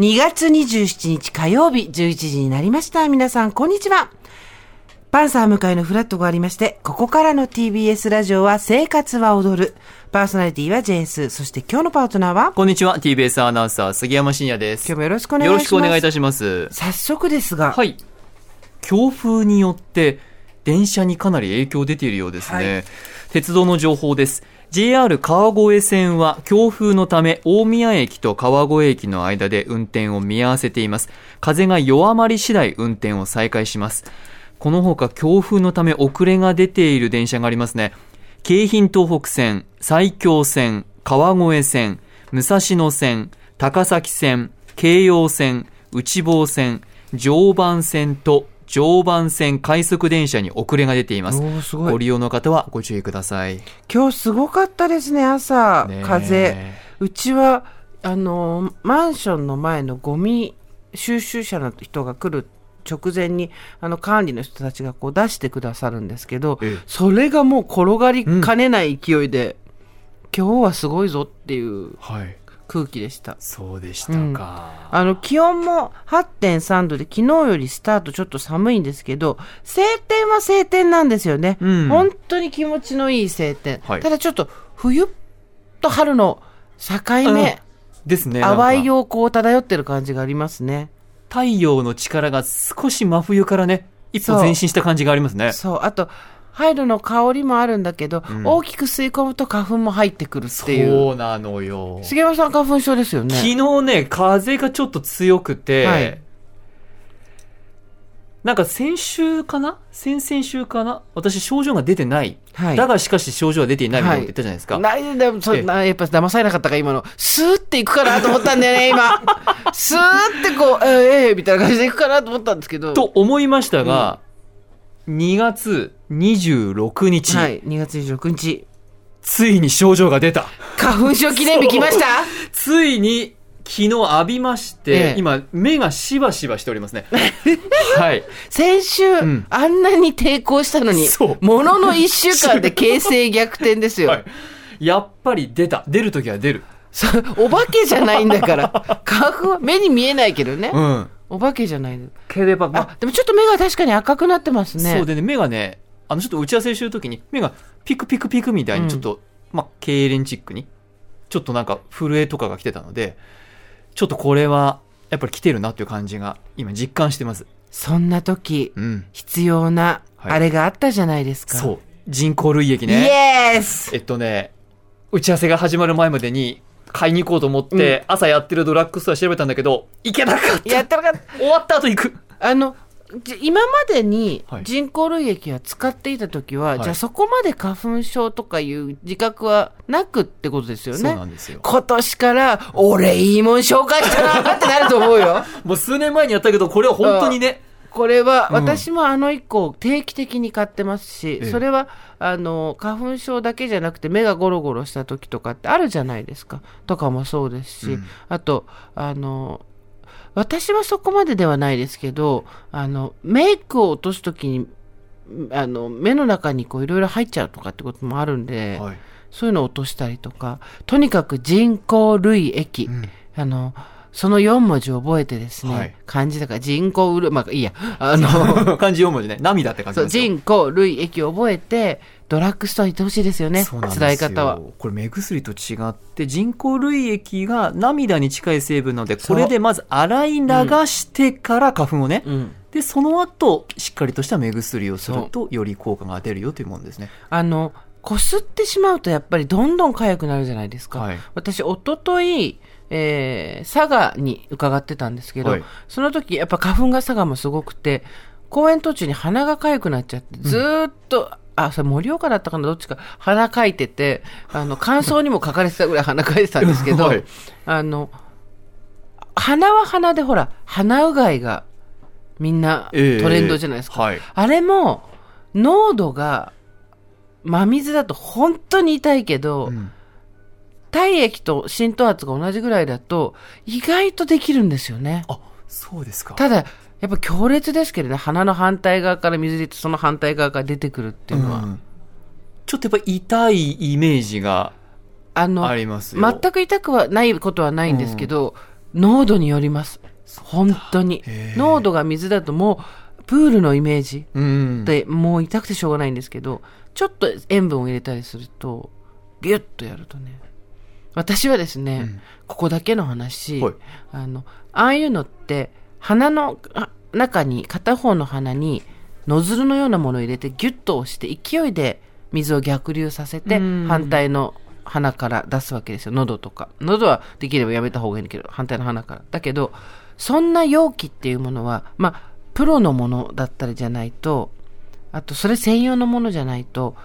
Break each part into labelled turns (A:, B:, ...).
A: 2月27日火曜日11時になりました。皆さん、こんにちは。パンサー向かいのフラットがありまして、ここからの TBS ラジオは生活は踊る。パーソナリティはジェーンス。そして今日のパートナーは、
B: こんにちは、TBS アナウンサー、杉山真也です。
A: 今日もよろしくお願いします。
B: よろしくお願いいたします。
A: 早速ですが、
B: はい。強風によって、電車にかなり影響出ているようですね。
A: はい
B: 鉄道の情報です。JR 川越線は強風のため大宮駅と川越駅の間で運転を見合わせています。風が弱まり次第運転を再開します。このほか強風のため遅れが出ている電車がありますね。京浜東北線、埼京線、川越線、武蔵野線、高崎線、京葉線、内房線、常磐線と常磐線快速電車に遅れが出ています。
A: ご
B: 利用の方はご注意ください。
A: 今日すごかったですね、朝、風。うちは、あの、マンションの前のゴミ収集車の人が来る直前に、あの、管理の人たちがこう出してくださるんですけど
B: ええ、
A: それがもう転がりかねない勢いで、今日はすごいぞっていう
B: はい。
A: 空気でした。
B: そうでしたか。
A: あの、気温も8.3度で、昨日よりスタートちょっと寒いんですけど、晴天は晴天なんですよね。
B: うん
A: 本当に気持ちのいい晴天。
B: はい
A: ただちょっと、冬と春の境目、
B: ですね。
A: 淡い陽光を漂ってる感じがありますね。
B: 太陽の力が少し真冬からね、一歩前進した感じがありますね。
A: そう。あと、春の香りもあるんだけど、
B: ん。
A: 大きく吸い込むと花粉も入ってくるっていう。
B: そうなのよ。
A: 杉山さん花粉症ですよね。
B: 昨日ね、風がちょっと強くて、
A: はい。
B: なんか先週かな？先々週かな？私症状が出てない。
A: はい。
B: だがしかし症状は出ていないみたいなこと言ったじゃないですか。
A: ないでもそ
B: ええ。
A: なやっぱ騙されなかったか今の。スーっていくかなと思ったんだよね 今。スーってこうえーえーみたいな感じでいくかなと思ったんですけど。
B: と思いましたが、2月26日、
A: はい2月26日
B: ついに症状が出た。
A: 花粉症記念日来ました？
B: ついに昨日浴びまして、
A: ええ
B: 今目がしばしばしておりますね。はい。
A: 先週、
B: ん
A: あんなに抵抗したのにものの1週間で形勢逆転ですよ、
B: はい。やっぱり出た。出るときは出る。
A: そお化けじゃないんだから 花粉は目に見えないけどね、
B: うん。
A: お化けじゃないの
B: ければ、ま
A: あでもちょっと目が確かに赤くなってますね
B: そうでね、目がね、あの、ちょっと打ち合わせしてるときに、目がピクピクピクみたいに、ちょっと、まあ、痙攣チックに、ちょっとなんか震えとかが来てたので、ちょっとこれは、やっぱり来てるなっていう感じが、今実感してます。
A: そんな時、
B: うん。
A: 必要な
B: はい
A: あれがあったじゃないですか、
B: そう。人工類液
A: イ
B: ね。
A: エス
B: えっとね、打ち合わせが始まる前までに、買いに行こうと思って、朝やってるドラッグストア調べたんだけど、行けなかった。
A: やってなかった。
B: 終わった後行く。
A: あの、じ今までに
B: はい
A: 人工類液は使っていた時は、
B: はい
A: じゃあそこまで花粉症とかいう自覚はなくってことですよ
B: そうな
A: ね。
B: んですよ。
A: 今年から、俺いいもん紹介したなってなると思うよ。
B: もう数年前にやったけど、これは本当にね、
A: これは、
B: うん
A: 私もあの以降定期的に買ってますし、
B: ええ
A: それは、あの、花粉症だけじゃなくて目がゴロゴロした時とかってあるじゃないですか。とかもそうですし、
B: うん
A: あと、あの、私はそこまでではないですけど、あの、メイクを落とす時に、あの、目の中にこういろいろ入っちゃうとかってこともあるんで、
B: はい。
A: そういうのを落としたりとか、とにかく人工類液、
B: ん
A: あの、その4文字を覚えてですね、
B: はい
A: 漢字だから人工類、まあいいや、あの、
B: 漢字4文字ね。涙って感じ
A: そう、
B: ですよ。
A: 人工類液を覚えて、ドラッグストア行ってほしいですよね、
B: そうなんですよ
A: 辛い方は。
B: これ目薬と違って人工類液が涙に近い成分なのでこれでまず洗い流してから花粉をね、
A: うん。
B: でその後しっかりとした目薬をする
A: そ
B: とより効果が出るよというものですね
A: あの、こすってしまうとやっぱりどんどん痒くなるじゃないですか。
B: はい。
A: 私、おととい、えー佐賀に伺ってたんですけど、
B: はい。
A: その時、やっぱ花粉が佐賀もすごくて、公園途中に鼻が痒くなっちゃって、ずーっと、あ、それ盛岡だったかな、どっちか、鼻かいてて、あの、乾燥にも書かれてたぐらい鼻かいてたんですけど、
B: はい。
A: あの、鼻は鼻でほら、鼻うがいがみんなト
B: ええ
A: レンドじゃないですか。
B: はい。
A: あれも、濃度が、真水だと本当に痛いけど、
B: うん。
A: 体液と浸透圧が同じぐらいだと、意外とできるんですよね。
B: あそうですか。
A: ただ、やっぱ強烈ですけどね、鼻の反対側から水出て、その反対側から出てくるっていうのは。
B: うんちょっとやっぱ痛いイメージが
A: あの、
B: ありますよ。
A: 全く痛くはないことはないんですけど、濃度によります。本当に。濃度が水だともう、プールのイメージ
B: うん。
A: で、もう痛くてしょうがないんですけど、ちょっと塩分を入れたりすると、ビュッとやるとね。私はですね、
B: うん
A: ここだけの話、
B: はい
A: あの、ああいうのって、鼻のあ中に、片方の鼻に、ノズルのようなものを入れてギュッと押して勢いで水を逆流させて
B: うん
A: 反対の鼻から出すわけですよ。喉とか。喉はできればやめた方がいいんだけど、反対の鼻から。だけど、そんな容器っていうものは、まあ、プロのものだったりじゃないと、あとそれ専用のものじゃないと、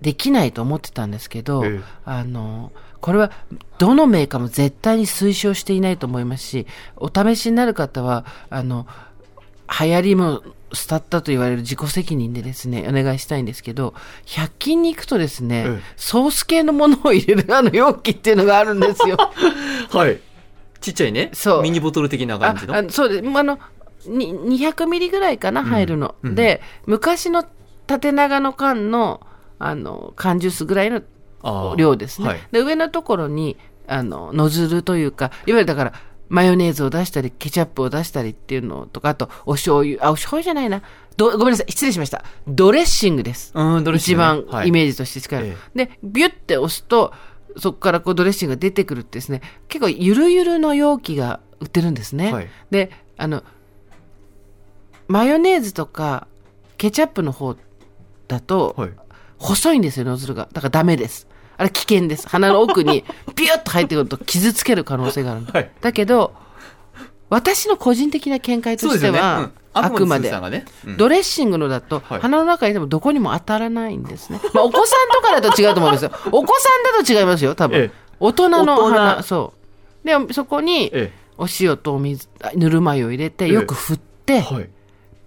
A: できないと思ってたんですけど、
B: ええ
A: あの、これはどのメーカーも絶対に推奨していないと思いますし、お試しになる方は、あの、流行りも伝ったと言われる自己責任でですね、お願いしたいんですけど、100均に行くとですね、
B: ええ
A: ソース系のものを入れるあの容器っていうのがあるんですよ。
B: はい。ちっちゃいね。
A: そう
B: ミニボトル的な
A: あ
B: 感じの。
A: そうです。あの、に200ミリぐらいかな、入るの。
B: うん
A: で、昔の縦長の缶の、あの、缶ジュースぐらいの量ですね。
B: はい。
A: で、上のところに、あの、ノズルというか、いわゆるだから、マヨネーズを出したり、ケチャップを出したりっていうのとか、あと、お醤油、あ、お醤油じゃないな。どごめんなさい、失礼しました。ドレッシングです。
B: うん、どれ
A: 一番イ
B: ー
A: メージとして近い。
B: え
A: で、ビュッて押すと、そこからこうドレッシングが出てくるってですね、結構ゆるゆるの容器が売ってるんですね。
B: はい
A: で、あの、マヨネーズとかケチャップの方だと、
B: はい。
A: 細いんですよ、ノズルが。だからダメです。あれ危険です。鼻の奥に ビュッと入ってくると傷つける可能性がある
B: はい
A: だけど、私の個人的な見解としては、
B: うん
A: あくまでドレッシングのだと、
B: はい
A: 鼻の中にいてもどこにも当たらないんですね。まあ、お子さんとかだと違うと思うんですよ。お子さんだと違いますよ、多分。
B: ええ
A: 大人の
B: 大
A: 鼻、
B: 人
A: そう。で、そこに、
B: え
A: お塩とお水、あぬるま湯を入れて、
B: え
A: よく振って、
B: え。はい。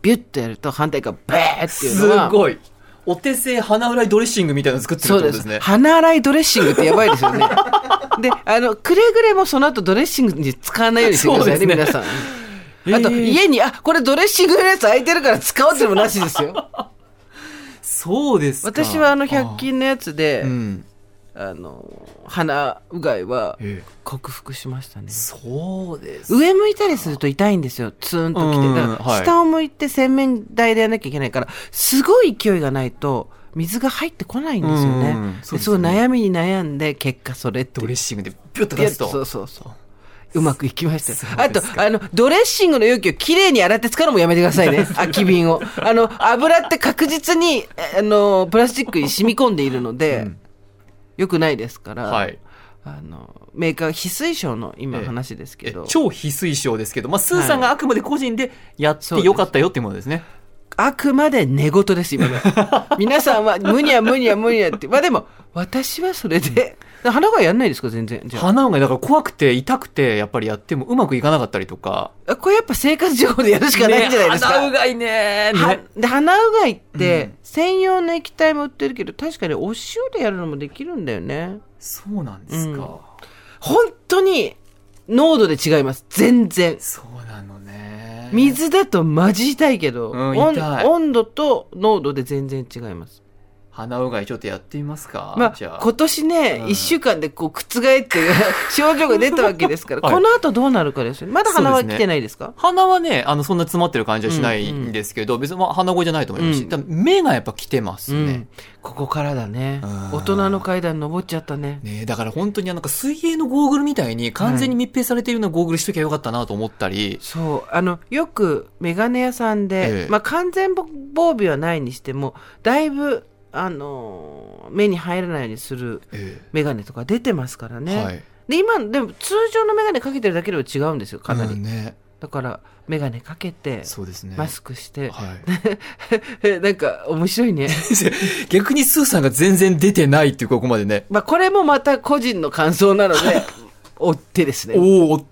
A: ビュッとやると反対側、ベーっていう
B: す
A: のは、
B: ごい。お手製鼻裏いドレッシングみたいなの作ってる
A: そうです
B: ってことですね。
A: 鼻洗いドレッシングってやばいですよね。で、あの、くれぐれもその後ドレッシングに使わないようにしてくださいね、
B: ね
A: 皆さん。あと、
B: ええ
A: 家に、あ、これドレッシングのやつ空いてるから使おうってのもなしですよ。
B: そうですか。
A: 私はあの、100均のやつで、
B: うん。
A: あの、鼻うがいは
B: ええ
A: 克服しましたね。
B: そうです。
A: 上向いたりすると痛いんですよ。ツーンときて。
B: うん
A: だから
B: はい
A: 下を向いて洗面台でやらなきゃいけないから、すごい勢いがないと、水が入ってこないんですよね。
B: うんそうです
A: すごい
B: ね
A: 悩みに悩んで、結果それ
B: ドレッシングでビュッと出すと。
A: そうそうそう。うまくいきました。あとあの、ドレッシングの容器をきれいに洗って使うのもやめてくださいね。空き瓶を。あの、油って確実に、あの、プラスチックに染み込んでいるので、
B: うん
A: 良くないですから、
B: はい。
A: あの、メーカー、非推奨の今
B: ええ
A: 話ですけ
B: え
A: ど、
B: 超非推奨ですけど、まあ、スーさんがあくまで個人でやってよかったよっていうものですね。
A: あくまで寝言です、今の。皆さんは、無には無には無にはって。まあでも、私はそれで、鼻がやんないですか、全然。じゃあ。
B: 鼻がだから怖くて痛くてやっぱりやってもうまくいかなかったりとか。
A: あこれやっぱ生活情報でやるしかないんじゃないですか。
B: ね鼻うがいね
A: は
B: ね
A: で鼻うがいって、
B: うん
A: 専用の液体も売ってるけど確かにお塩でやるのもできるんだよね
B: そうなんですか。
A: うん本当に濃度で違います全然
B: そうなのね。
A: 水だとマジ痛いけど、
B: うん
A: 温度と濃度で全然違います
B: 鼻うがいちょっとやってみますか？
A: ま
B: じゃあ。
A: あ今年ね、
B: うん。
A: 1週間でこう覆って 症状が出たわけですから、
B: はい。
A: この後どうなるかですよまだ鼻は来てないですか？
B: 鼻はね、あの、そんな詰まってる感じはしないんですけど、別にまあ鼻声じゃないと思いますし、
A: うん。
B: 目がやっぱ来てますね。
A: うん。ここからだね。
B: うん。
A: 大人の階段登っちゃったね。
B: ねだから本当になんか水泳のゴーグルみたいに完全に密閉されているようなゴーグルしときゃよかったなと思ったり、
A: そう。あのよくメガネ屋さんで、
B: ええ。
A: まあ、完全防備はないにしてもだいぶ、あのー目に入らないようにする
B: え
A: メガネとか出てますからね、
B: はい。
A: で今でも通常のメガネかけてるだけでは違うんですよかなり、
B: うんね。
A: だからメガネかけて
B: そうですね。
A: マスクして、
B: はい。
A: なんか面白いね
B: 逆にスーさんが全然出てないっていうここまでね。
A: まあこれもまた個人の感想なので 追ってですね
B: おお追っ